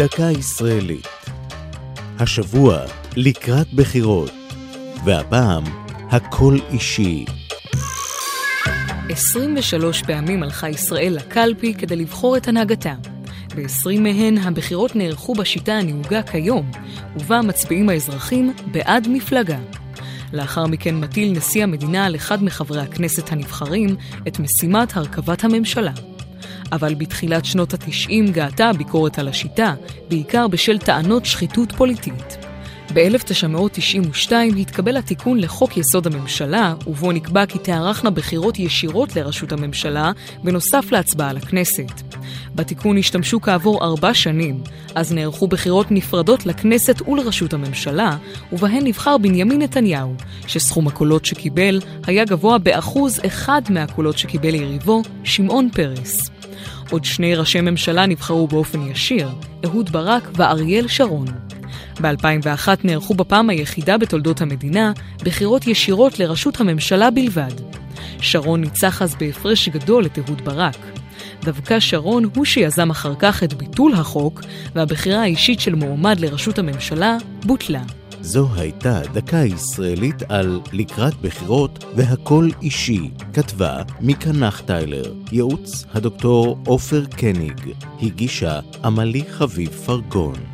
דקה ישראלית. השבוע לקראת בחירות, והפעם הכל אישי. 23 פעמים הלכה ישראל לקלפי כדי לבחור את הנהגתה. ב-20 מהן הבחירות נערכו בשיטה הנהוגה כיום, ובה מצביעים האזרחים בעד מפלגה. לאחר מכן מטיל נשיא המדינה על אחד מחברי הכנסת הנבחרים את משימת הרכבת הממשלה. אבל בתחילת שנות ה-90 גאתה הביקורת על השיטה, בעיקר בשל טענות שחיתות פוליטית. ב-1992 התקבל התיקון לחוק יסוד הממשלה, ובו נקבע כי תערכנה בחירות ישירות לראשות הממשלה, בנוסף להצבעה לכנסת. בתיקון השתמשו כעבור ארבע שנים, אז נערכו בחירות נפרדות לכנסת ולראשות הממשלה, ובהן נבחר בנימין נתניהו, שסכום הקולות שקיבל היה גבוה באחוז אחד מהקולות שקיבל יריבו, שמעון פרס. עוד שני ראשי ממשלה נבחרו באופן ישיר, אהוד ברק ואריאל שרון. ב-2001 נערכו בפעם היחידה בתולדות המדינה בחירות ישירות לראשות הממשלה בלבד. שרון ניצח אז בהפרש גדול את אהוד ברק. דווקא שרון הוא שיזם אחר כך את ביטול החוק, והבחירה האישית של מועמד לראשות הממשלה בוטלה. זו הייתה דקה ישראלית על לקראת בחירות והכל אישי, כתבה מיקה נחטיילר, ייעוץ הדוקטור עופר קניג, הגישה עמלי חביב פרגון.